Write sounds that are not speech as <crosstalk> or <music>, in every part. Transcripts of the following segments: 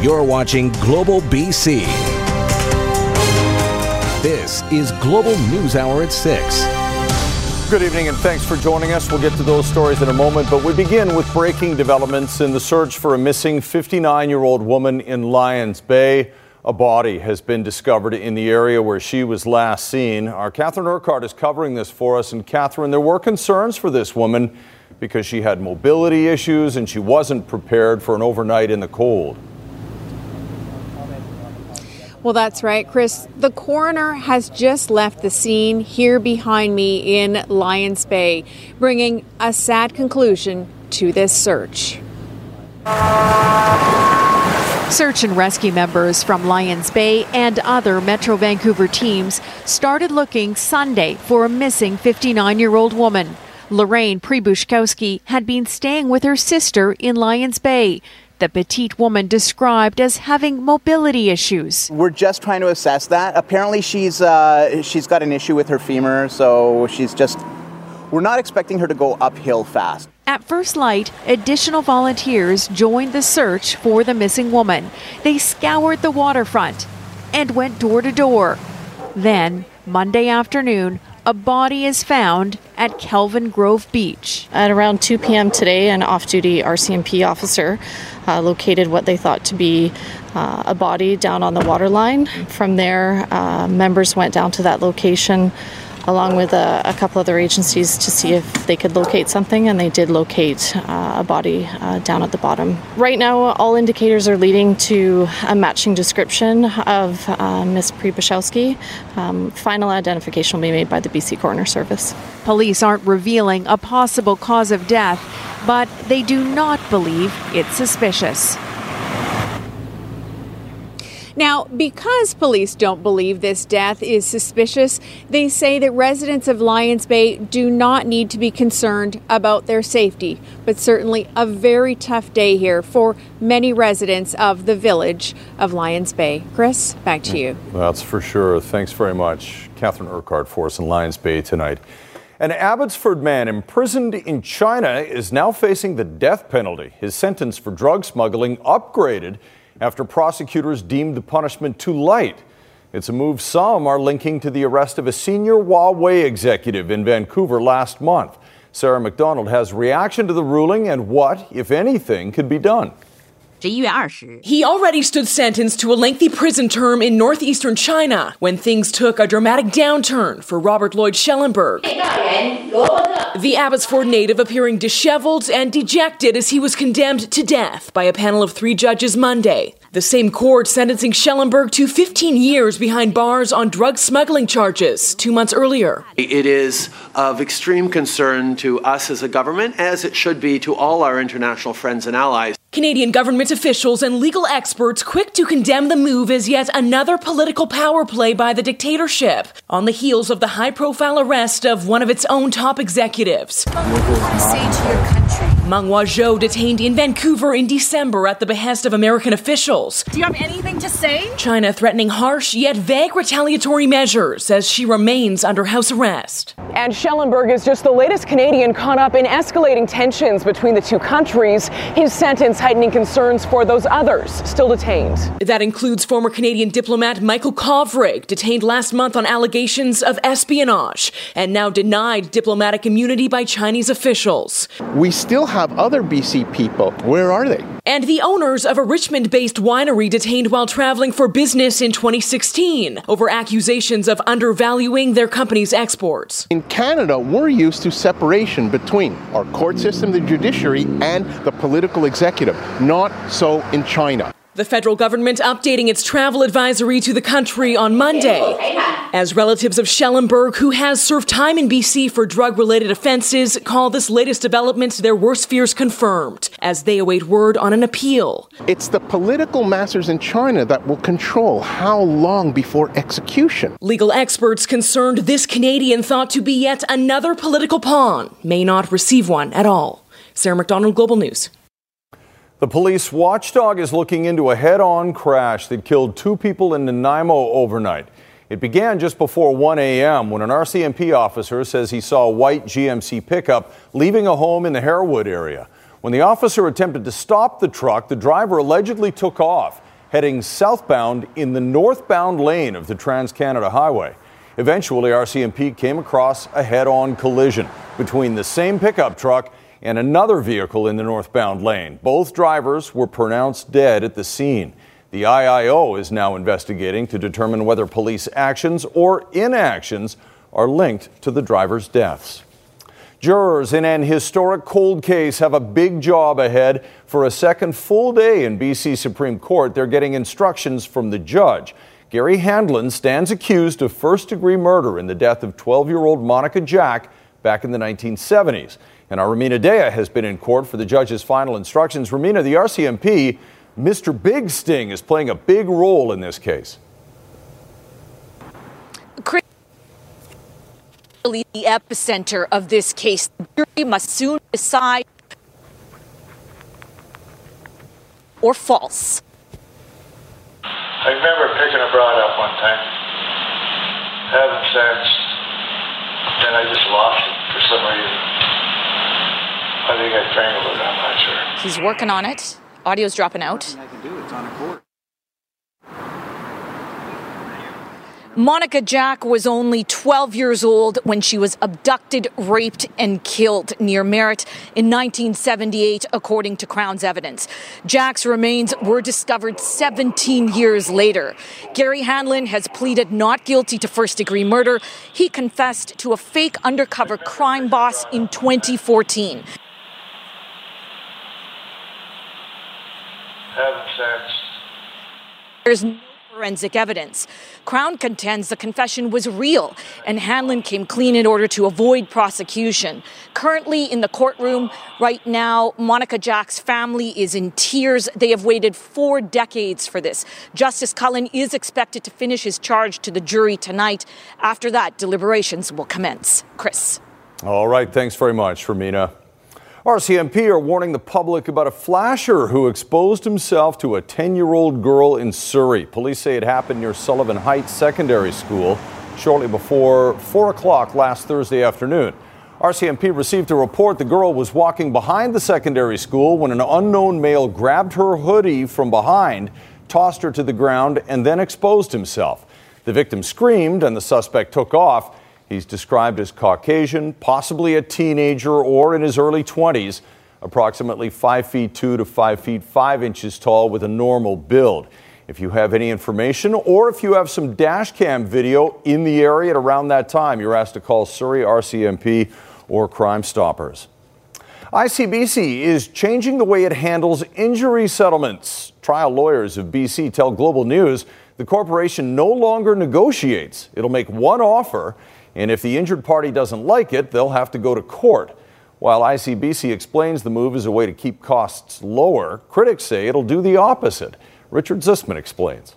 You're watching Global BC. This is Global News Hour at 6. Good evening and thanks for joining us. We'll get to those stories in a moment, but we begin with breaking developments in the search for a missing 59 year old woman in Lions Bay. A body has been discovered in the area where she was last seen. Our Catherine Urquhart is covering this for us. And Catherine, there were concerns for this woman because she had mobility issues and she wasn't prepared for an overnight in the cold. Well, that's right, Chris. The coroner has just left the scene here behind me in Lions Bay, bringing a sad conclusion to this search. Search and rescue members from Lions Bay and other Metro Vancouver teams started looking Sunday for a missing 59 year old woman. Lorraine Pribushkowski had been staying with her sister in Lions Bay the petite woman described as having mobility issues. We're just trying to assess that. Apparently, she's uh, she's got an issue with her femur, so she's just. We're not expecting her to go uphill fast. At first light, additional volunteers joined the search for the missing woman. They scoured the waterfront and went door to door. Then, Monday afternoon, a body is found at Kelvin Grove Beach. At around 2 p.m. today, an off duty RCMP officer uh, located what they thought to be uh, a body down on the waterline. From there, uh, members went down to that location along with a, a, couple other agencies to see if they could locate something, and they did locate uh, a body uh, down at the bottom. Right now, all indicators are leading to a matching description of uh, Ms. Pribashowski. Um, final identification will be made by the BC Coroner Service. Police aren't revealing a possible cause of death, but they do not believe it's suspicious. Now, because police don't believe this death is suspicious, they say that residents of Lions Bay do not need to be concerned about their safety. But certainly a very tough day here for many residents of the village of Lions Bay. Chris, back to you. That's for sure. Thanks very much, Catherine Urquhart, for us in Lions Bay tonight. An Abbotsford man imprisoned in China is now facing the death penalty. His sentence for drug smuggling upgraded after prosecutors deemed the punishment too light. It's a move some are linking to the arrest of a senior Huawei executive in Vancouver last month. Sarah McDonald has reaction to the ruling and what, if anything, could be done. He already stood sentenced to a lengthy prison term in northeastern China when things took a dramatic downturn for Robert Lloyd Schellenberg. The Abbotsford native appearing disheveled and dejected as he was condemned to death by a panel of three judges Monday. The same court sentencing Schellenberg to 15 years behind bars on drug smuggling charges two months earlier. It is of extreme concern to us as a government, as it should be to all our international friends and allies. Canadian government officials and legal experts quick to condemn the move as yet another political power play by the dictatorship on the heels of the high profile arrest of one of its own top executives. Meng Wanzhou detained in Vancouver in December at the behest of American officials. Do you have anything to say? China threatening harsh yet vague retaliatory measures as she remains under house arrest. And Schellenberg is just the latest Canadian caught up in escalating tensions between the two countries. His sentence heightening concerns for those others still detained. That includes former Canadian diplomat Michael Kovrig, detained last month on allegations of espionage and now denied diplomatic immunity by Chinese officials. We still have have other BC people. Where are they? And the owners of a Richmond based winery detained while traveling for business in 2016 over accusations of undervaluing their company's exports. In Canada, we're used to separation between our court system, the judiciary, and the political executive. Not so in China. The federal government updating its travel advisory to the country on Monday. As relatives of Schellenberg, who has served time in BC for drug related offenses, call this latest development their worst fears confirmed as they await word on an appeal. It's the political masters in China that will control how long before execution. Legal experts concerned this Canadian thought to be yet another political pawn may not receive one at all. Sarah McDonald, Global News. The police watchdog is looking into a head on crash that killed two people in Nanaimo overnight. It began just before 1 a.m. when an RCMP officer says he saw a white GMC pickup leaving a home in the Harewood area. When the officer attempted to stop the truck, the driver allegedly took off. heading southbound in the northbound lane of the Trans Canada Highway. Eventually, RCMP came across a head on collision between the same pickup truck and another vehicle in the northbound lane. Both drivers were pronounced dead at the scene. The IIO is now investigating to determine whether police actions or inactions are linked to the driver's deaths. Jurors in an historic cold case have a big job ahead. For a second full day in BC Supreme Court, they're getting instructions from the judge. Gary Handlen stands accused of first degree murder in the death of 12 year old Monica Jack back in the 1970s. And our Rumina Daya has been in court for the judge's final instructions. Rumina, the RCMP Mr. Big Sting is playing a big role in this case. The epicenter of this case. The jury must soon decide or false. I remember picking a broad up one time. Haven't since. Then I just lost it for some reason. I think I strangled it, I'm not sure. He's working on it. Audio's dropping out. Monica Jack was only 12 years old when she was abducted, raped, and killed near Merritt in 1978, according to Crown's evidence. Jack's remains were discovered 17 years later. Gary Handlen has pleaded not guilty to first degree murder. He confessed to a fake undercover crime boss in 2014. There's no forensic evidence. Crown contends the confession was real and Handlen came clean in order to avoid prosecution. Currently in the courtroom right now, Monica Jack's family is in tears. They have waited four decades for this. Justice Cullen is expected to finish his charge to the jury tonight. After that, deliberations will commence. Chris. All right. Thanks very much, Rumina. RCMP are warning the public about a flasher who exposed himself to a 10 year old girl in Surrey. Police say it happened near Sullivan Heights Secondary School shortly before 4 o'clock last Thursday afternoon. RCMP received a report the girl was walking behind the secondary school when an unknown male grabbed her hoodie from behind, tossed her to the ground, and then exposed himself. The victim screamed and the suspect took off. He's described as Caucasian, possibly a teenager or in his early 20s, approximately 5 feet 2 to 5 feet 5 inches tall with a normal build. If you have any information or if you have some dash cam video in the area at around that time, you're asked to call Surrey RCMP or Crime Stoppers. ICBC is changing the way it handles injury settlements. Trial lawyers of BC tell Global News the corporation no longer negotiates. It'll make one offer and if the injured party doesn't like it, they'll have to go to court. While ICBC explains the move is a way to keep costs lower, critics say it'll do the opposite. Richard Zussman explains.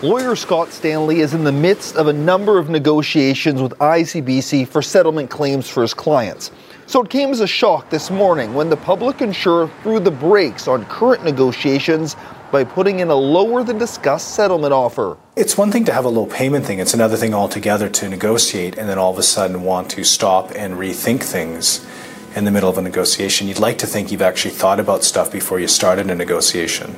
Lawyer Scott Stanley is in the midst of a number of negotiations with ICBC for settlement claims for his clients. So it came as a shock this morning when the public insurer threw the brakes on current negotiations by putting in a lower than discussed settlement offer. It's one thing to have a low payment thing, it's another thing altogether to negotiate and then all of a sudden want to stop and rethink things in the middle of a negotiation. You'd like to think you've actually thought about stuff before you started a negotiation.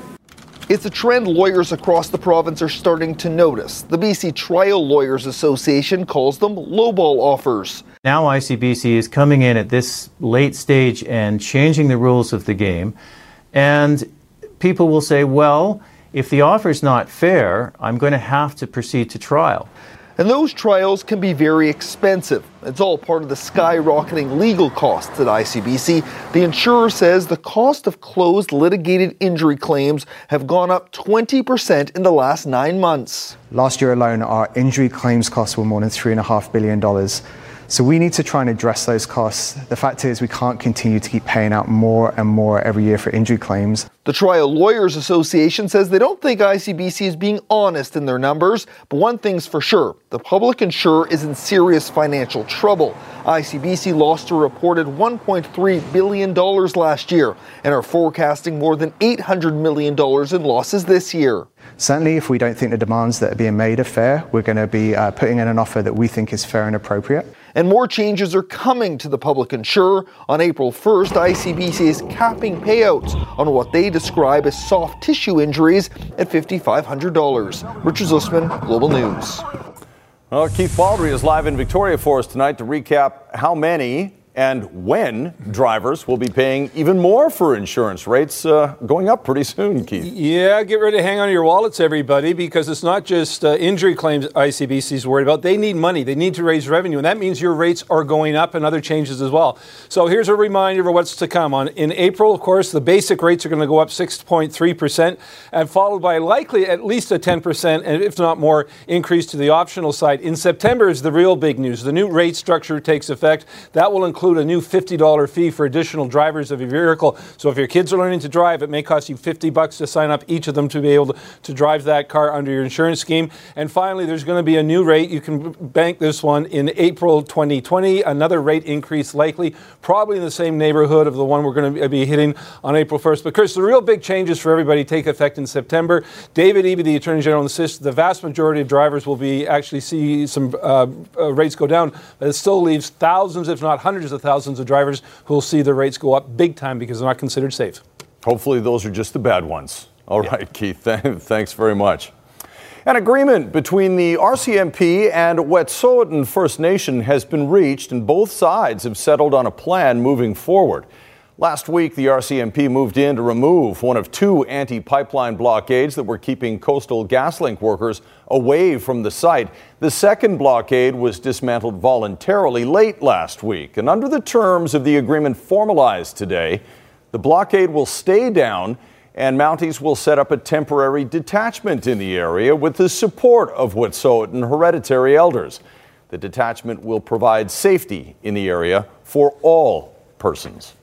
It's a trend lawyers across the province are starting to notice. The BC Trial Lawyers Association calls them lowball offers. Now ICBC is coming in at this late stage and changing the rules of the game. And people will say, well, if the offer is not fair, I'm going to have to proceed to trial. And those trials can be very expensive. It's all part of the skyrocketing legal costs at ICBC. The insurer says the cost of closed litigated injury claims have gone up 20% in the last nine months. Last year alone, our injury claims costs were more than $3.5 billion. So we need to try and address those costs. The fact is, we can't continue to keep paying out more and more every year for injury claims. The Trial Lawyers Association says they don't think ICBC is being honest in their numbers, but one thing's for sure the public insurer is in serious financial trouble. ICBC lost a reported $1.3 billion last year and are forecasting more than $800 million in losses this year. Certainly, if we don't think the demands that are being made are fair, we're going to be uh, putting in an offer that we think is fair and appropriate. And more changes are coming to the public insurer. On April 1st, ICBC is capping payouts on what they describe as soft tissue injuries at $5,500. Richard Zussman, Global News. Well, Keith Baldry is live in Victoria for us tonight to recap how many and when drivers will be paying even more for insurance rates uh, going up pretty soon, Keith. Yeah, get ready to hang on to your wallets, everybody, because it's not just uh, injury claims ICBC is worried about. They need money, they need to raise revenue, and that means your rates are going up and other changes as well. So here's a reminder of what's to come. On In April, of course, the basic rates are going to go up 6.3%, and followed by likely at least a 10%, and if not more, increase to the optional side. In September is the real big news. The new rate structure takes effect. That will include include a new $50 fee for additional drivers of your vehicle. So if your kids are learning to drive, it may cost you 50 bucks to sign up each of them to be able to, to drive that car under your insurance scheme. And finally, there's going to be a new rate. You can bank this one in April 2020. Another rate increase likely, probably in the same neighborhood of the one we're going to be hitting on April 1st. But Chris, the real big changes for everybody take effect in September. David Eby, the Attorney General, insists the vast majority of drivers will be actually see some uh, uh, rates go down, but it still leaves thousands, if not hundreds of thousands of drivers who will see their rates go up big time because they're not considered safe. Hopefully, those are just the bad ones. All yeah. right, Keith, <laughs> thanks very much. An agreement between the RCMP and Wet'suwet'en First Nation has been reached, and both sides have settled on a plan moving forward. Last week, the RCMP moved in to remove one of two anti pipeline blockades that were keeping coastal GasLink workers away from the site. The second blockade was dismantled voluntarily late last week. And under the terms of the agreement formalized today, the blockade will stay down and Mounties will set up a temporary detachment in the area with the support of Wet'suwet'en hereditary elders. The detachment will provide safety in the area for all persons.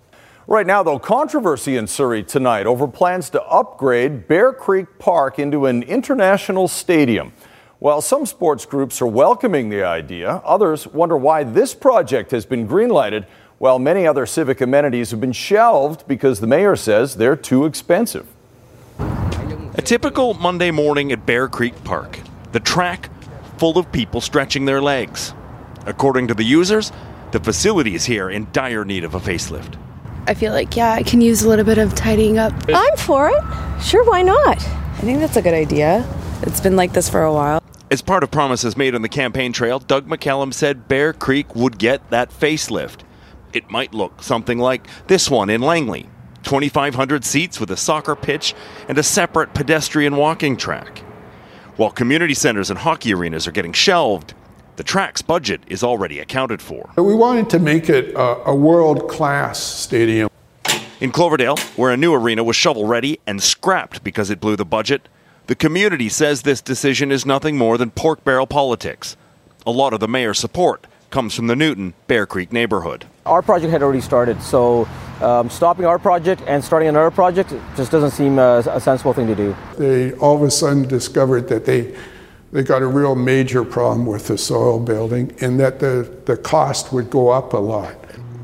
Right now, though, controversy in Surrey tonight over plans to upgrade Bear Creek Park into an international stadium. While some sports groups are welcoming the idea, others wonder why this project has been greenlighted while many other civic amenities have been shelved because the mayor says they're too expensive. A typical Monday morning at Bear Creek Park. The track full of people stretching their legs. According to the users, the facility is here in dire need of a facelift. I feel like, yeah, I can use a little bit of tidying up. I'm for it. Sure, why not? I think that's a good idea. It's been like this for a while. As part of promises made on the campaign trail, Doug McCallum said Bear Creek would get that facelift. It might look something like this one in Langley 2,500 seats with a soccer pitch and a separate pedestrian walking track. While community centers and hockey arenas are getting shelved, the track's budget is already accounted for. We wanted to make it a, a world class stadium. In Cloverdale, where a new arena was shovel ready and scrapped because it blew the budget, the community says this decision is nothing more than pork barrel politics. A lot of the mayor's support comes from the Newton Bear Creek neighborhood. Our project had already started, so um, stopping our project and starting another project just doesn't seem a, a sensible thing to do. They all of a sudden discovered that they they got a real major problem with the soil building and that the, the cost would go up a lot.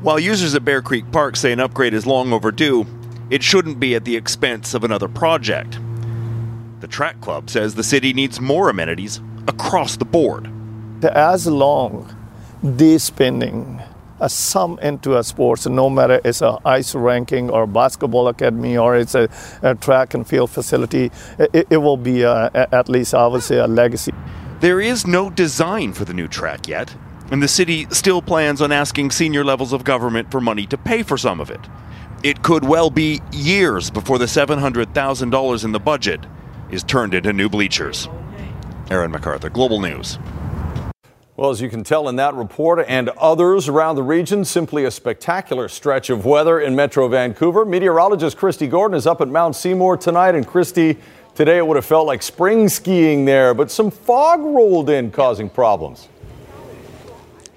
While users at Bear Creek Park say an upgrade is long overdue, it shouldn't be at the expense of another project. The Track Club says the city needs more amenities across the board. As long this spending a sum into a sports, no matter it's a ice ranking or basketball academy or it's a, a track and field facility, it, it will be uh, a, at least I would say a legacy. There is no design for the new track yet, and the city still plans on asking senior levels of government for money to pay for some of it. It could well be years before the $700,000 in the budget is turned into new bleachers. Aaron MacArthur, Global News. Well, as you can tell in that report and others around the region, simply a spectacular stretch of weather in Metro Vancouver. Meteorologist Kristi Gordon is up at Mount Seymour tonight. And Kristi, today it would have felt like spring skiing there, but some fog rolled in, causing problems.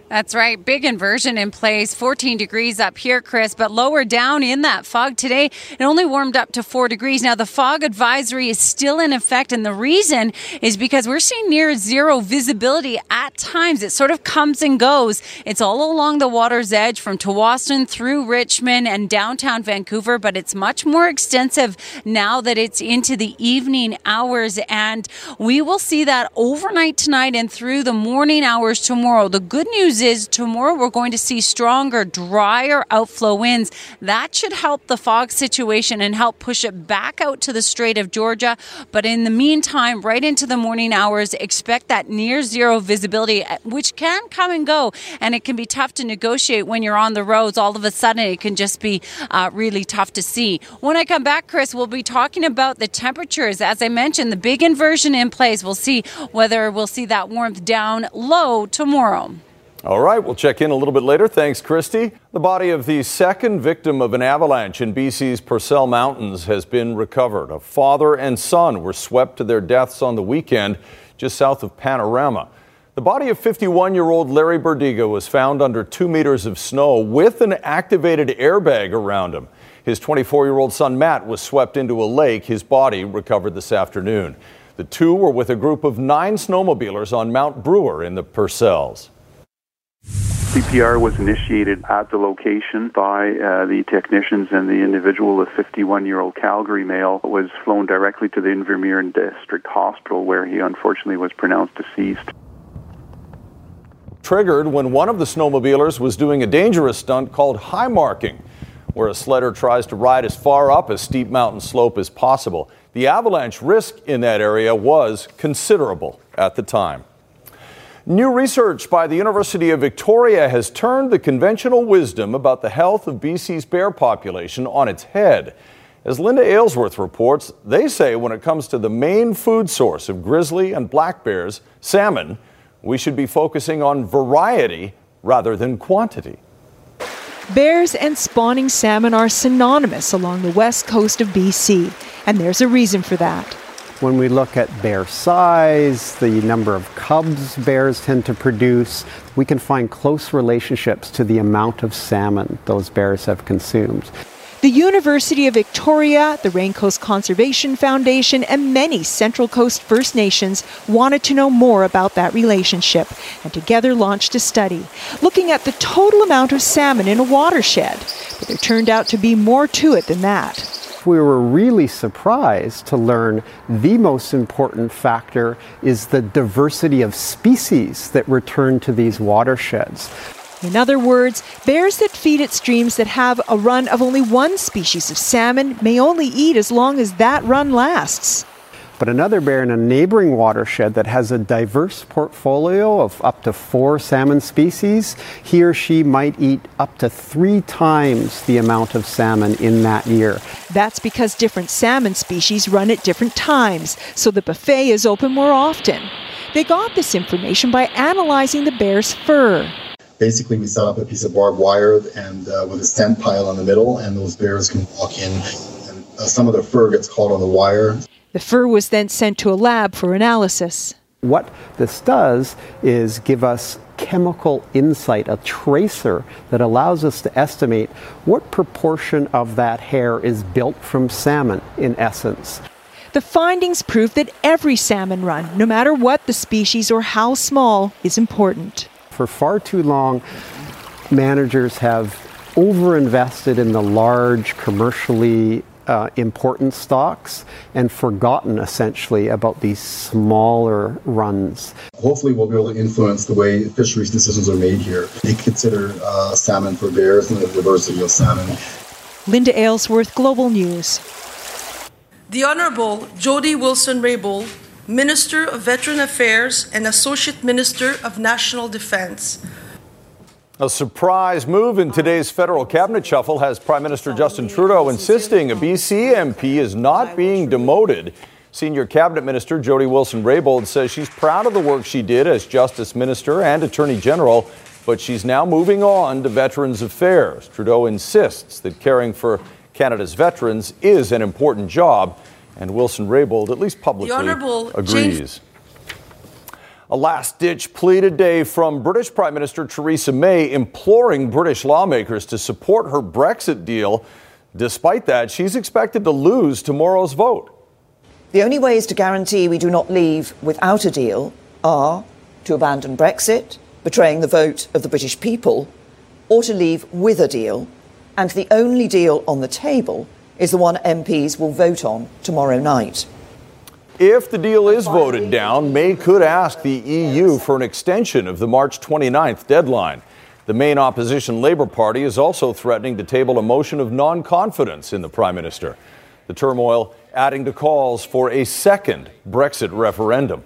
That's right. Big inversion in place. 14 degrees up here, Chris, but lower down in that fog today, it only warmed up to 4 degrees. Now, the fog advisory is still in effect, and the reason is because we're seeing near zero visibility at times. It sort of comes and goes. It's all along the water's edge from Tsawwassen through Richmond and downtown Vancouver, but it's much more extensive now that it's into the evening hours, and we will see that overnight tonight and through the morning hours tomorrow. The good news news is tomorrow we're going to see stronger, drier outflow winds. That should help the fog situation and help push it back out to the Strait of Georgia. But in the meantime, right into the morning hours, expect that near zero visibility, which can come and go. And it can be tough to negotiate when you're on the roads. All of a sudden, it can just be uh, really tough to see. When I come back, Chris, we'll be talking about the temperatures. As I mentioned, the big inversion in place. We'll see whether we'll see that warmth down low tomorrow. All right, we'll check in a little bit later. Thanks, Kristi. The body of the second victim of an avalanche in BC's Purcell Mountains has been recovered. A father and son were swept to their deaths on the weekend just south of Panorama. The body of 51 year old Larry Burdiga was found under two meters of snow with an activated airbag around him. His 24 year old son Matt was swept into a lake. His body recovered this afternoon. The two were with a group of nine snowmobilers on Mount Brewer in the Purcells. CPR was initiated at the location by uh, the technicians, and the individual, a 51 year old Calgary male, was flown directly to the Invermere District Hospital, where he unfortunately was pronounced deceased. Triggered when one of the snowmobilers was doing a dangerous stunt called high marking, where a sledder tries to ride as far up a steep mountain slope as possible. The avalanche risk in that area was considerable at the time. New research by the University of Victoria has turned the conventional wisdom about the health of BC's bear population on its head. As Linda Aylesworth reports, they say when it comes to the main food source of grizzly and black bears, salmon, we should be focusing on variety rather than quantity. Bears and spawning salmon are synonymous along the west coast of BC, and there's a reason for that. When we look at bear size, the number of cubs bears tend to produce, we can find close relationships to the amount of salmon those bears have consumed. The University of Victoria, the Raincoast Conservation Foundation, and many Central Coast First Nations wanted to know more about that relationship and together launched a study looking at the total amount of salmon in a watershed. But there turned out to be more to it than that we were really surprised to learn the most important factor is the diversity of species that return to these watersheds. In other words, bears that feed at streams that have a run of only one species of salmon may only eat as long as that run lasts. But another bear in a neighboring watershed that has a diverse portfolio of up to four salmon species, he or she might eat up to three times the amount of salmon in that year. That's because different salmon species run at different times, so the buffet is open more often. They got this information by analyzing the bear's fur. Basically, we set up a piece of barbed wire and uh, with a scent pile in the middle, and those bears can walk in. And uh, some of the fur gets caught on the wire. The fur was then sent to a lab for analysis. What this does is give us chemical insight, a tracer that allows us to estimate what proportion of that hair is built from salmon in essence. The findings prove that every salmon run, no matter what the species or how small, is important. For far too long, managers have overinvested in the large, commercially uh, important stocks and forgotten essentially about these smaller runs. Hopefully, we'll be able to influence the way fisheries decisions are made here. They consider uh, salmon for bears and the diversity of salmon. Linda Aylesworth, Global News. The Honorable Jody Wilson Raybould, Minister of Veteran Affairs and Associate Minister of National Defense. A surprise move in today's federal cabinet shuffle has Prime Minister Justin Trudeau insisting a BC MP is not being demoted. Senior Cabinet Minister Jody Wilson Raybould says she's proud of the work she did as Justice Minister and Attorney General, but she's now moving on to Veterans Affairs. Trudeau insists that caring for Canada's veterans is an important job, and Wilson Raybould, at least publicly, agrees. James- a last ditch plea today from British Prime Minister Theresa May imploring British lawmakers to support her Brexit deal. Despite that, she's expected to lose tomorrow's vote. The only ways to guarantee we do not leave without a deal are to abandon Brexit, betraying the vote of the British people, or to leave with a deal. And the only deal on the table is the one MPs will vote on tomorrow night. If the deal is voted down, May could ask the EU for an extension of the March 29th deadline. The main opposition Labour Party is also threatening to table a motion of non confidence in the Prime Minister. The turmoil adding to calls for a second Brexit referendum.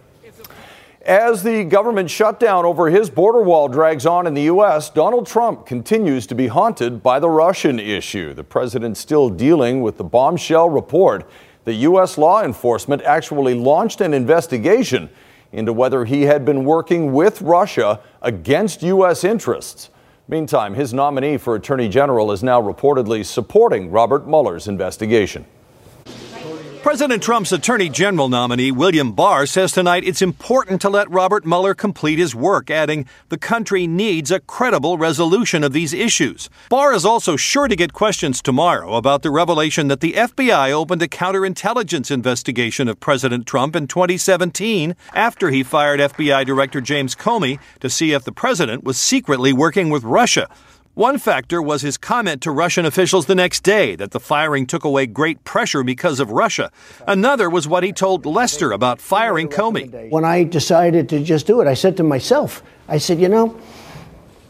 As the government shutdown over his border wall drags on in the U.S., Donald Trump continues to be haunted by the Russian issue. The president still dealing with the bombshell report that U.S. law enforcement actually launched an investigation into whether he had been working with Russia against U.S. interests. Meantime, his nominee for Attorney General is now reportedly supporting Robert Mueller's investigation. President Trump's Attorney General nominee, William Barr, says tonight it's important to let Robert Mueller complete his work, adding, the country needs a credible resolution of these issues. Barr is also sure to get questions tomorrow about the revelation that the FBI opened a counterintelligence investigation of President Trump in 2017 after he fired FBI Director James Comey to see if the president was secretly working with Russia. One factor was his comment to Russian officials the next day that the firing took away great pressure because of Russia. Another was what he told Lester about firing Comey. When I decided to just do it, I said to myself, I said, you know,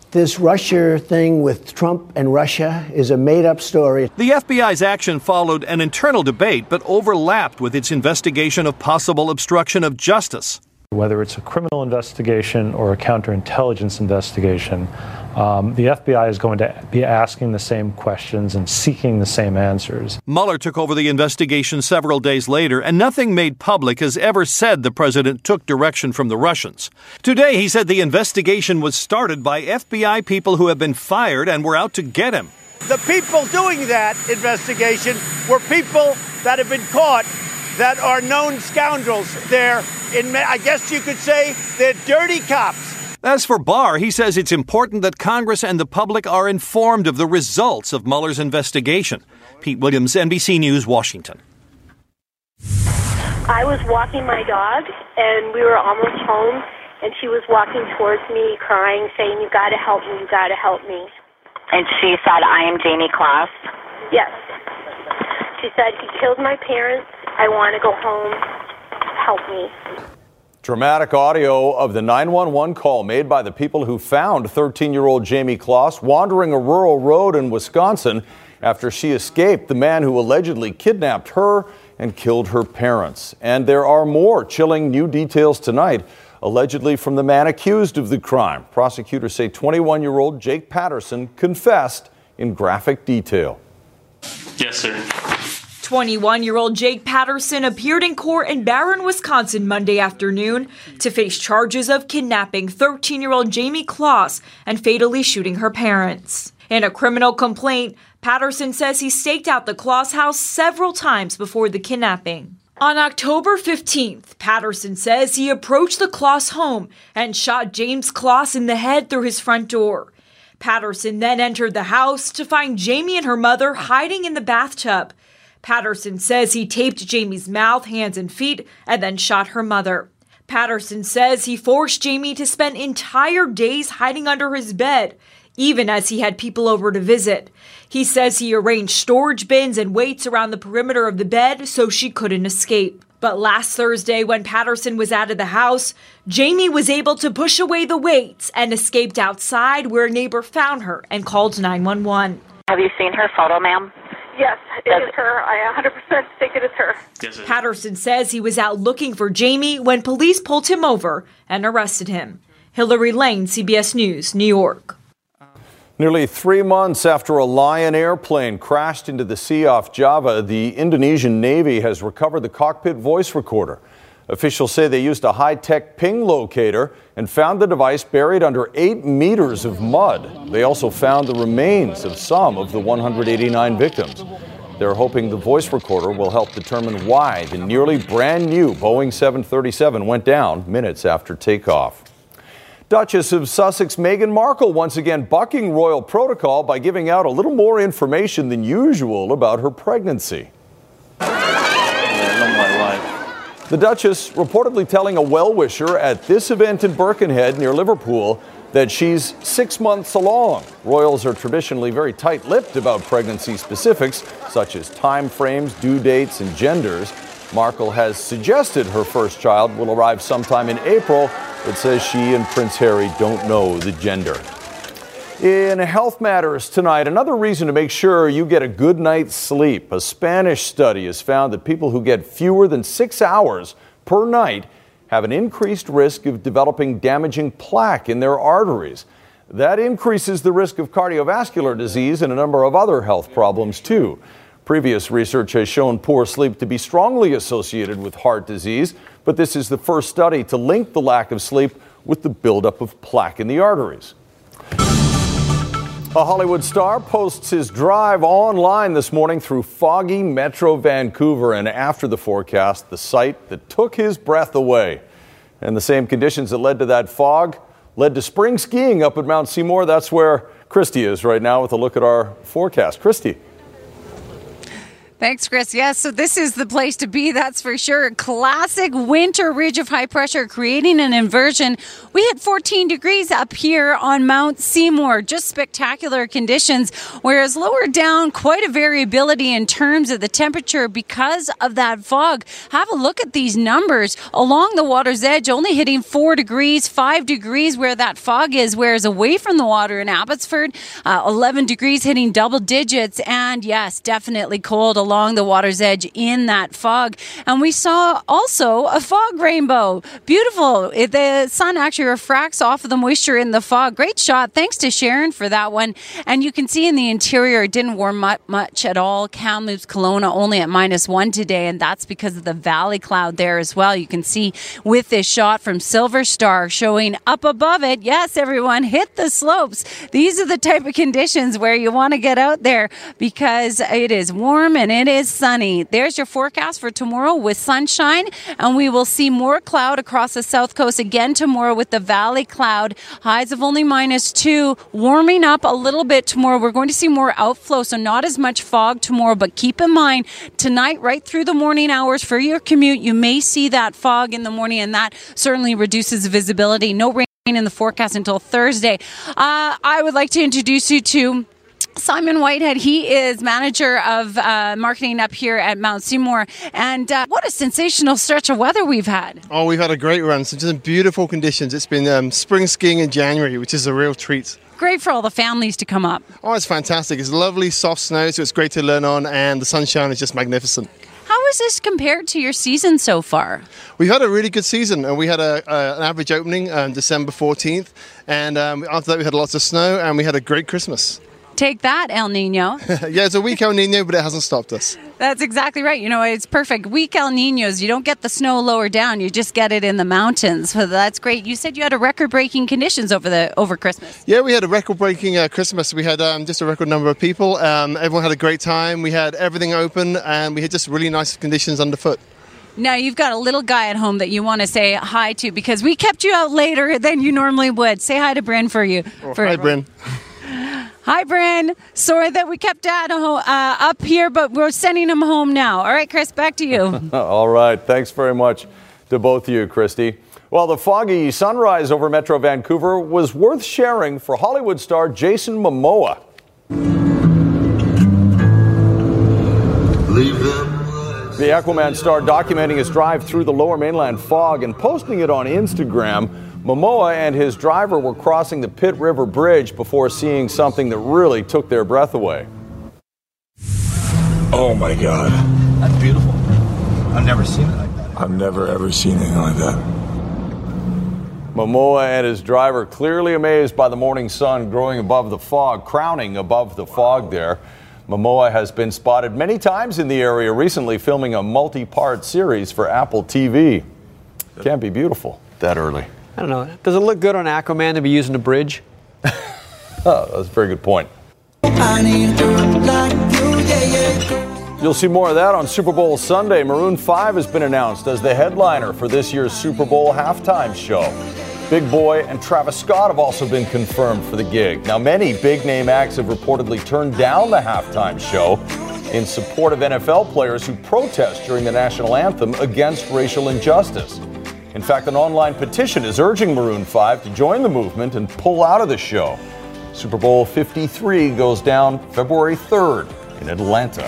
this Russia thing with Trump and Russia is a made up story. The FBI's action followed an internal debate but overlapped with its investigation of possible obstruction of justice. Whether it's a criminal investigation or a counterintelligence investigation, um, the FBI is going to be asking the same questions and seeking the same answers. Mueller took over the investigation several days later, and nothing made public has ever said the president took direction from the Russians. Today, he said the investigation was started by FBI people who have been fired and were out to get him. The people doing that investigation were people that have been caught that are known scoundrels. They're, in, I guess you could say, they're dirty cops. As for Barr, he says it's important that Congress and the public are informed of the results of Mueller's investigation. Pete Williams, NBC News, Washington. I was walking my dog, and we were almost home, and she was walking towards me, crying, saying, You gotta help me, you gotta help me. And she said, I am Jayme Closs? Yes. She said, He killed my parents. I wanna go home. Help me. Dramatic audio of the 911 call made by the people who found 13 year old Jayme Closs wandering a rural road in Wisconsin after she escaped the man who allegedly kidnapped her and killed her parents. And there are more chilling new details tonight, allegedly from the man accused of the crime. Prosecutors say 21 year old Jake Patterson confessed in graphic detail. Yes, sir. 21 year old Jake Patterson appeared in court in Barron, Wisconsin Monday afternoon to face charges of kidnapping 13 year old Jayme Closs and fatally shooting her parents. In a criminal complaint, Patterson says he staked out the Closs house several times before the kidnapping. On October 15th, Patterson says he approached the Closs home and shot James Closs in the head through his front door. Patterson then entered the house to find Jayme and her mother hiding in the bathtub. Patterson says he taped Jayme's mouth, hands, and feet and then shot her mother. Patterson says he forced Jayme to spend entire days hiding under his bed, even as he had people over to visit. He says he arranged storage bins and weights around the perimeter of the bed so she couldn't escape. But last Thursday, when Patterson was out of the house, Jayme was able to push away the weights and escaped outside where a neighbor found her and called 911. Have you seen her photo, ma'am? Yes, it is her. I 100% think it is her. Patterson says he was out looking for Jayme when police pulled him over and arrested him. Hillary Lane, CBS News, New York. Nearly three months after a Lion Air plane crashed into the sea off Java, the Indonesian Navy has recovered the cockpit voice recorder. Officials say they used a high tech ping locator and found the device buried under eight meters of mud. They also found the remains of some of the 189 victims. They're hoping the voice recorder will help determine why the nearly brand new Boeing 737 went down minutes after takeoff. Duchess of Sussex Meghan Markle once again bucking royal protocol by giving out a little more information than usual about her pregnancy. The Duchess reportedly telling a well wisher at this event in Birkenhead near Liverpool that she's six months along. Royals are traditionally very tight lipped about pregnancy specifics, such as time frames, due dates, and genders. Markle has suggested her first child will arrive sometime in April, but says she and Prince Harry don't know the gender. In Health Matters tonight, another reason to make sure you get a good night's sleep. A Spanish study has found that people who get fewer than six hours per night have an increased risk of developing damaging plaque in their arteries. That increases the risk of cardiovascular disease and a number of other health problems, too. Previous research has shown poor sleep to be strongly associated with heart disease, but this is the first study to link the lack of sleep with the buildup of plaque in the arteries. A Hollywood star posts his drive online this morning through foggy Metro Vancouver, and after the forecast, the sight that took his breath away. And the same conditions that led to that fog led to spring skiing up at Mount Seymour. That's where Kristi is right now with a look at our forecast. Kristi. Thanks, Chris. Yes, so this is the place to be, that's for sure. Classic winter ridge of high pressure creating an inversion. We hit 14 degrees up here on Mount Seymour. Just spectacular conditions. Whereas lower down, quite a variability in terms of the temperature because of that fog. Have a look at these numbers. Along the water's edge, only hitting 4 degrees, 5 degrees where that fog is, whereas away from the water in Abbotsford, uh, 11 degrees hitting double digits. And yes, definitely cold along the water's edge in that fog. And we saw also a fog rainbow. Beautiful. The sun actually refracts off of the moisture in the fog. Great shot. Thanks to Sharon for that one. And you can see in the interior, it didn't warm much, much at all. Kamloops, Kelowna only at minus one today. And that's because of the valley cloud there as well. You can see with this shot from Silver Star showing up above it. Yes, everyone, hit the slopes. These are the type of conditions where you want to get out there because it is warm and it is sunny. There's your forecast for tomorrow with sunshine, and we will see more cloud across the south coast again tomorrow with the valley cloud. Highs of only minus two, warming up a little bit tomorrow. We're going to see more outflow, so not as much fog tomorrow, but keep in mind tonight, right through the morning hours for your commute, you may see that fog in the morning, and that certainly reduces visibility. No rain in the forecast until Thursday. Uh, I would like to introduce you to Simon Whitehead, he is manager of uh, marketing up here at Mount Seymour. And uh, what a sensational stretch of weather we've had. Oh, we've had a great run. So just beautiful conditions. It's been um, spring skiing in January, which is a real treat. Great for all the families to come up. Oh, it's fantastic. It's lovely, soft snow, so it's great to learn on, and the sunshine is just magnificent. How is this compared to your season so far? We've had a really good season, and we had a, a, an average opening on December 14th, and um, after that we had lots of snow, and we had a great Christmas. Take that, El Nino. <laughs> yeah, it's a weak El Nino, but it hasn't stopped us. That's exactly right. You know, it's perfect. Weak El Ninos, you don't get the snow lower down; you just get it in the mountains. So that's great. You said you had a record-breaking conditions over the over Christmas. Yeah, we had a record-breaking uh, Christmas. We had um, just a record number of people. Um, everyone had a great time. We had everything open, and we had just really nice conditions underfoot. Now you've got a little guy at home that you want to say hi to because we kept you out later than you normally would. Say hi to Bryn for you. Oh, for hi, Bryn. <laughs> Hi, Bryn. Sorry that we kept Dad uh, up here, but we're sending him home now. All right, Chris, back to you. <laughs> All right. Thanks very much to both of you, Kristi. Well, the foggy sunrise over Metro Vancouver was worth sharing for Hollywood star Jason Momoa. The Aquaman star documenting his drive through the lower mainland fog and posting it on Instagram. Momoa and his driver were crossing the Pitt River Bridge before seeing something that really took their breath away. Oh my God. That's beautiful. I've never seen it like that. I've never ever seen anything like that. Momoa and his driver clearly amazed by the morning sun growing above the fog, crowning above the fog there. Momoa has been spotted many times in the area recently filming a multi part series for Apple TV. Can't be beautiful that early. I don't know. Does it look good on Aquaman to be using a bridge? <laughs> oh, that's a very good point. You'll see more of that on Super Bowl Sunday. Maroon 5 has been announced as the headliner for this year's Super Bowl halftime show. Big Boi and Travis Scott have also been confirmed for the gig. Now, many big name acts have reportedly turned down the halftime show in support of NFL players who protest during the national anthem against racial injustice. In fact, an online petition is urging Maroon 5 to join the movement and pull out of the show. Super Bowl 53 goes down February 3rd in Atlanta.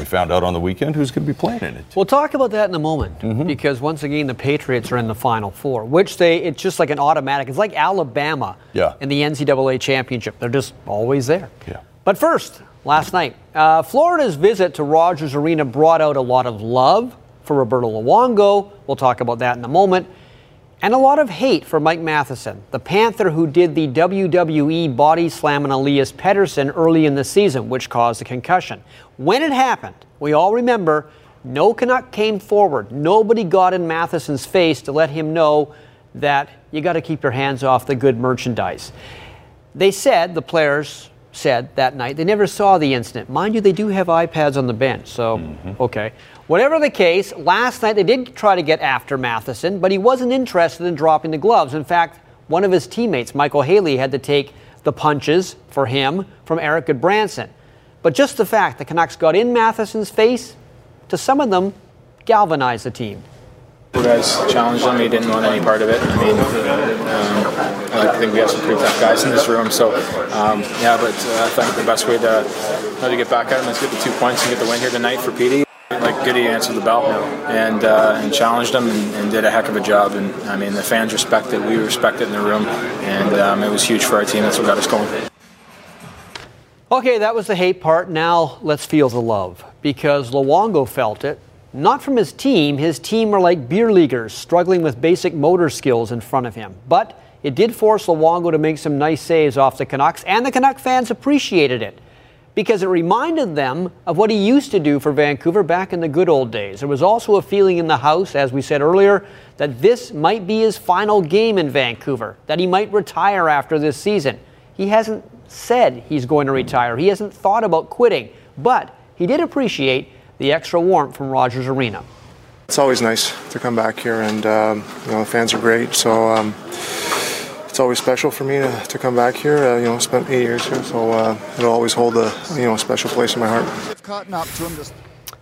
We found out on the weekend who's going to be playing in it. We'll talk about that in a moment mm-hmm. because once again the Patriots are in the Final Four, which they it's just like an automatic. It's like Alabama yeah. in the NCAA championship. They're just always there. Yeah. But first, last night, uh, Florida's visit to Rogers Arena brought out a lot of love for Roberto Luongo. We'll talk about that in a moment. And a lot of hate for Mike Matheson, the Panther who did the WWE body slam on Elias Pettersson early in the season, which caused a concussion. When it happened, we all remember no Canuck came forward. Nobody got in Matheson's face to let him know that you got to keep your hands off the good merchandise. They said, the players said that night, they never saw the incident. Mind you, they do have iPads on the bench, so mm-hmm. okay. Whatever the case, last night they did try to get after Matheson, but he wasn't interested in dropping the gloves. In fact, one of his teammates, Micheal Haley, had to take the punches for him from Erik Gudbranson. But just the fact the Canucks got in Matheson's face, to some of them, galvanized the team. You guys challenged him. He didn't want any part of it. I mean, um, I think we have some pretty tough guys in this room. So, um, yeah, but uh, I think the best way to, to get back at him is get the two points and get the win here tonight for Petey. Like Goody answered the bell and uh, and challenged them and, and, did a heck of a job. And I mean, the fans respect it. We respect it in the room, and um, it was huge for our team. That's what got us going. Okay, that was the hate part. Now let's feel the love because Luongo felt it. Not from his team. His team were like beer leaguers, struggling with basic motor skills in front of him. But it did force Luongo to make some nice saves off the Canucks, and the Canuck fans appreciated it because it reminded them of what he used to do for Vancouver back in the good old days. There was also a feeling in the house, as we said earlier, that this might be his final game in Vancouver, that he might retire after this season. He hasn't said he's going to retire, he hasn't thought about quitting, but he did appreciate the extra warmth from Rogers Arena. It's always nice to come back here, and um, you know the fans are great. So um, it's always special for me to, to come back here. Uh, you know, spent eight years here, so uh, it'll always hold a you know special place in my heart.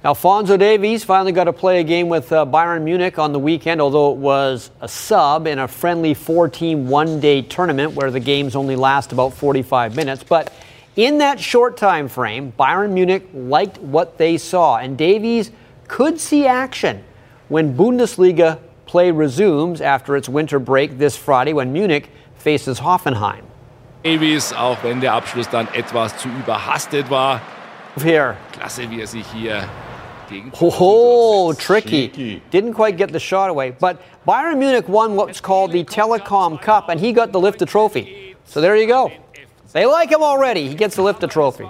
Alfonso Davies finally got to play a game with uh, Bayern Munich on the weekend, although it was a sub in a friendly four-team one-day tournament where the games only last about 45 minutes. But in that short time frame, Bayern Munich liked what they saw, and Davies could see action when Bundesliga play resumes after its winter break this Friday when Munich faces Hoffenheim. Davies, auch wenn der Abschluss dann etwas zu überhastet war. Here. Klasse, wie er sich hier Oh, tricky. Didn't quite get the shot away. But Bayern Munich won what's called the Telekom Cup, and he got the Lifter Trophy. So there you go. They like him already. He gets to lift the Lifter Trophy.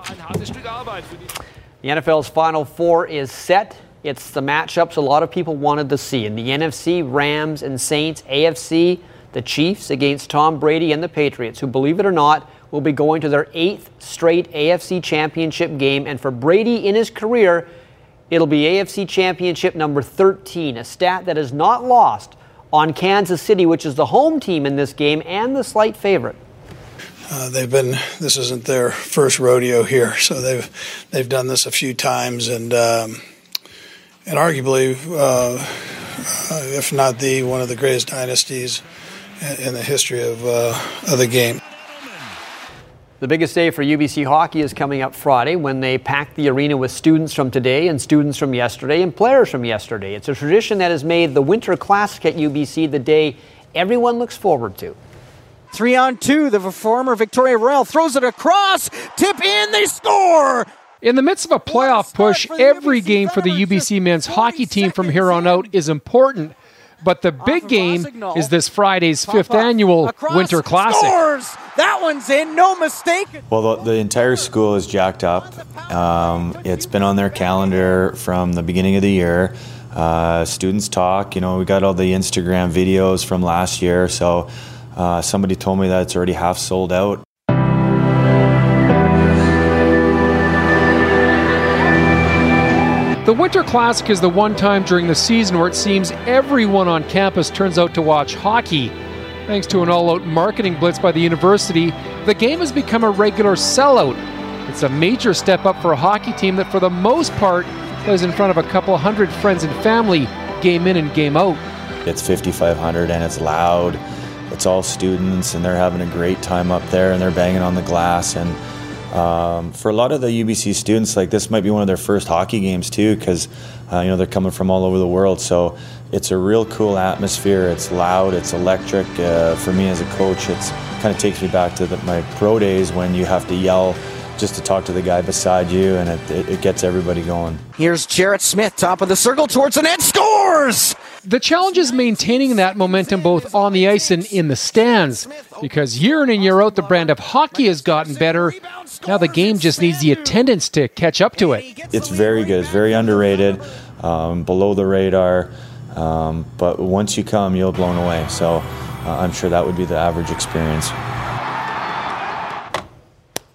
The NFL's Final Four is set. It's the matchups a lot of people wanted to see. In the NFC, Rams and Saints, AFC, the Chiefs against Tom Brady and the Patriots, who, believe it or not, will be going to their eighth straight AFC championship game. And for Brady in his career, it'll be AFC championship number 13, a stat that is not lost on Kansas City, which is the home team in this game and the slight favorite. Uh, they've been. This isn't their first rodeo here, so they've they've done this a few times, and um, and arguably, uh, uh if not the one of the greatest dynasties in the history of, uh, of the game. The biggest day for UBC hockey is coming up Friday when they pack the arena with students from today and students from yesterday and players from yesterday. It's a tradition that has made the Winter Classic at UBC the day everyone looks forward to. Three on two, the former Victoria Royal throws it across, tip in, they score! In the midst of a playoff push, every game for the UBC men's hockey team from here on out is important. But the big game is this Friday's fifth annual Winter Classic. Scores! That one's in, no mistake. Well, the, the entire school is jacked up. Um, it's been on their calendar from the beginning of the year. Uh, students talk. You know, we got all the Instagram videos from last year. So uh, somebody told me that it's already half sold out. The Winter Classic is the one time during the season where it seems everyone on campus turns out to watch hockey. Thanks to an all out marketing blitz by the university, the game has become a regular sellout. It's a major step up for a hockey team that, for the most part, plays in front of a couple hundred friends and family, game in and game out. It's 5,500 and it's loud. It's all students and they're having a great time up there and they're banging on the glass and um, for a lot of the UBC students, like this might be one of their first hockey games too, because uh, you know they're coming from all over the world. So it's a real cool atmosphere. It's loud. It's electric. Uh, for me as a coach, it's kind of takes me back to the, my pro days when you have to yell just to talk to the guy beside you, and it, it, it gets everybody going. Here's Jarrett Smith, top of the circle towards the net, scores! The challenge is maintaining that momentum both on the ice and in the stands. Because year in and year out, the brand of hockey has gotten better. Now the game just needs the attendance to catch up to it. It's very good. It's very underrated, um, below the radar. Um, but once you come, you'll blown away. So uh, I'm sure that would be the average experience.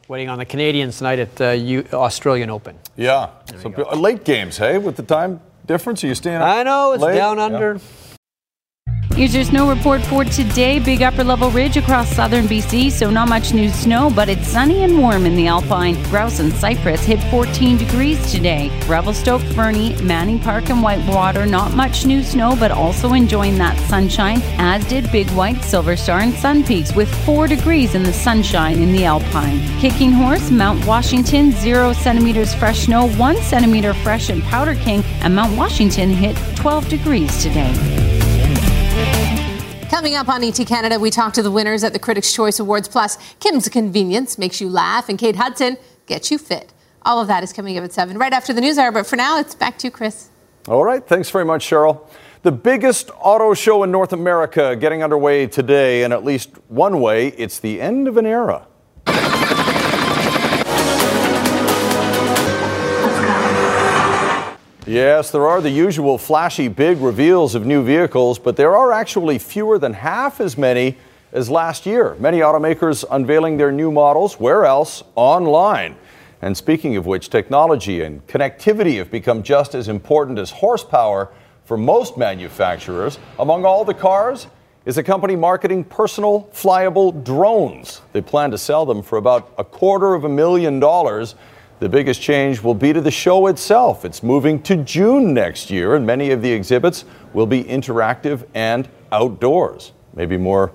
Waiting on the Canadians tonight at uh, U- Australian Open. Yeah. So late games, hey, with the time difference? Are you staying I know it's late? down under. Yeah. Your snow report for today. Big upper level ridge across southern BC, so not much new snow, but it's sunny and warm in the Alpine. Grouse and Cypress hit 14 degrees today. Revelstoke, Fernie, Manning Park, and Whitewater, not much new snow, but also enjoying that sunshine, as did Big White, Silver Star, and Sun Peaks with 4 degrees in the sunshine in the Alpine. Kicking Horse, Mount Washington, 0 centimeters fresh snow, 1 centimeter fresh in Powder King, and Mount Washington hit 12 degrees today. Coming up on ET Canada, we talk to the winners at the Critics' Choice Awards. Plus, Kim's Convenience makes you laugh, and Kate Hudson gets you fit. All of that is coming up at 7 right after the news hour. But for now, it's back to you, Chris. All right. Thanks very much, Cheryl. The biggest auto show in North America getting underway today, and at least one way, it's the end of an era. Yes, there are the usual flashy big reveals of new vehicles, but there are actually fewer than half as many as last year. Many automakers unveiling their new models, where else? Online. And speaking of which, technology and connectivity have become just as important as horsepower for most manufacturers. Among all the cars is a company marketing personal flyable drones. They plan to sell them for about a quarter of a million dollars. The biggest change will be to the show itself. It's moving to June next year, and many of the exhibits will be interactive and outdoors. Maybe more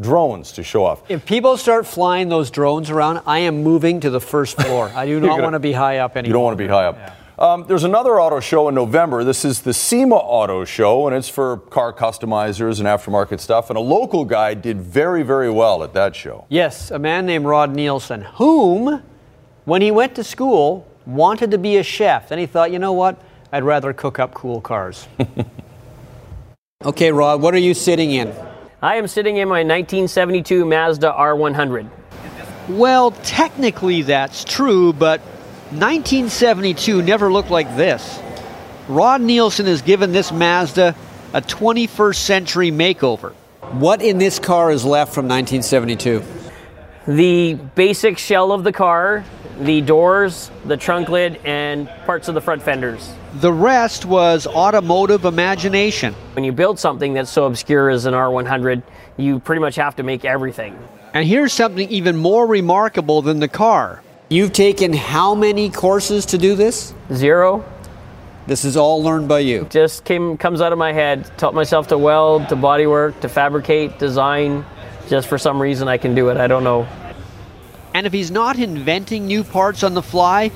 drones to show off. If people start flying those drones around, I am moving to the first floor. I do <laughs> not want to be high up anymore. You don't want to be high up. Um, there's another auto show in November. This is the SEMA Auto Show, and it's for car customizers and aftermarket stuff. And a local guy did very, very well at that show. Yes, a man named Rod Nielsen, whom, when he went to school, wanted to be a chef. Then he thought, you know what? I'd rather cook up cool cars. <laughs> okay, Rod, what are you sitting in? I am sitting in my 1972 Mazda R100. Well, technically that's true, but 1972 never looked like this. Rod Nielsen has given this Mazda a 21st century makeover. What in this car is left from 1972? The basic shell of the car, the doors, the trunk lid, and parts of the front fenders. The rest was automotive imagination. When you build something that's so obscure as an R100, you pretty much have to make everything. And here's something even more remarkable than the car. You've taken how many courses to do this? Zero. This is all learned by you. Just came comes out of my head. Taught myself to weld, to bodywork, to fabricate, design. Just for some reason I can do it. I don't know. And if he's not inventing new parts on the fly,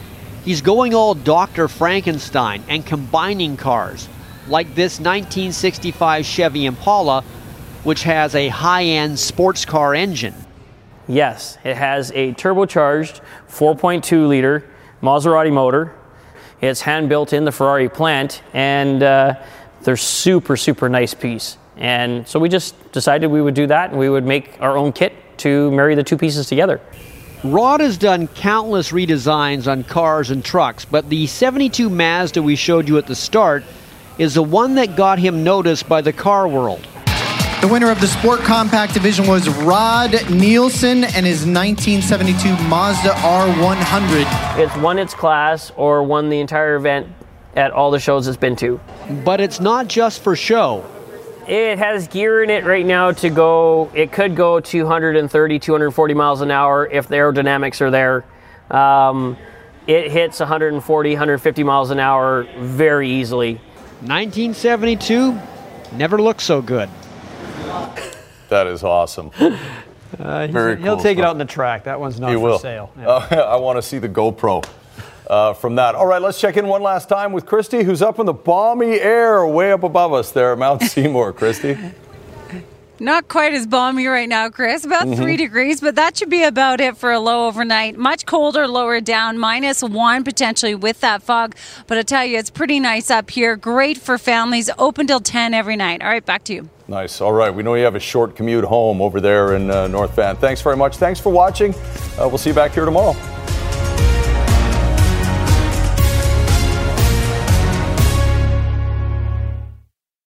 he's going all Dr. Frankenstein and combining cars, like this 1965 Chevy Impala, which has a high end sports car engine. Yes, it has a turbocharged 4.2 liter Maserati motor. It's hand built in the Ferrari plant, and uh, they're super, super nice piece. And so we just decided we would do that, and we would make our own kit to marry the two pieces together. Rod has done countless redesigns on cars and trucks, but the 72 Mazda we showed you at the start is the one that got him noticed by the car world. The winner of the Sport Compact division was Rod Nielsen and his 1972 Mazda R100. It's won its class or won the entire event at all the shows it's been to. But it's not just for show. It has gear in it right now to go, it could go 230, 240 miles an hour if the aerodynamics are there. Um, it hits 140, 150 miles an hour very easily. 1972 never looked so good. That is awesome. <laughs> Uh, he's- Very he'll cool take it out in the track. That one's not He for will. sale. <laughs> Yeah. Uh, I want to see the GoPro uh, from that. All right, let's check in one last time with Kristi, who's up in the balmy air way up above us there at Mount <laughs> Seymour. Kristi? Not quite as balmy right now, Chris. About Mhm. three degrees, but that should be about it for a low overnight. Much colder lower down, minus one potentially with that fog. But I tell you, it's pretty nice up here. Great for families. Open till 10 every night. All right, back to you. Nice. All right. We know you have a short commute home over there in uh, North Van. Thanks very much. Thanks for watching. Uh, we'll see you back here tomorrow.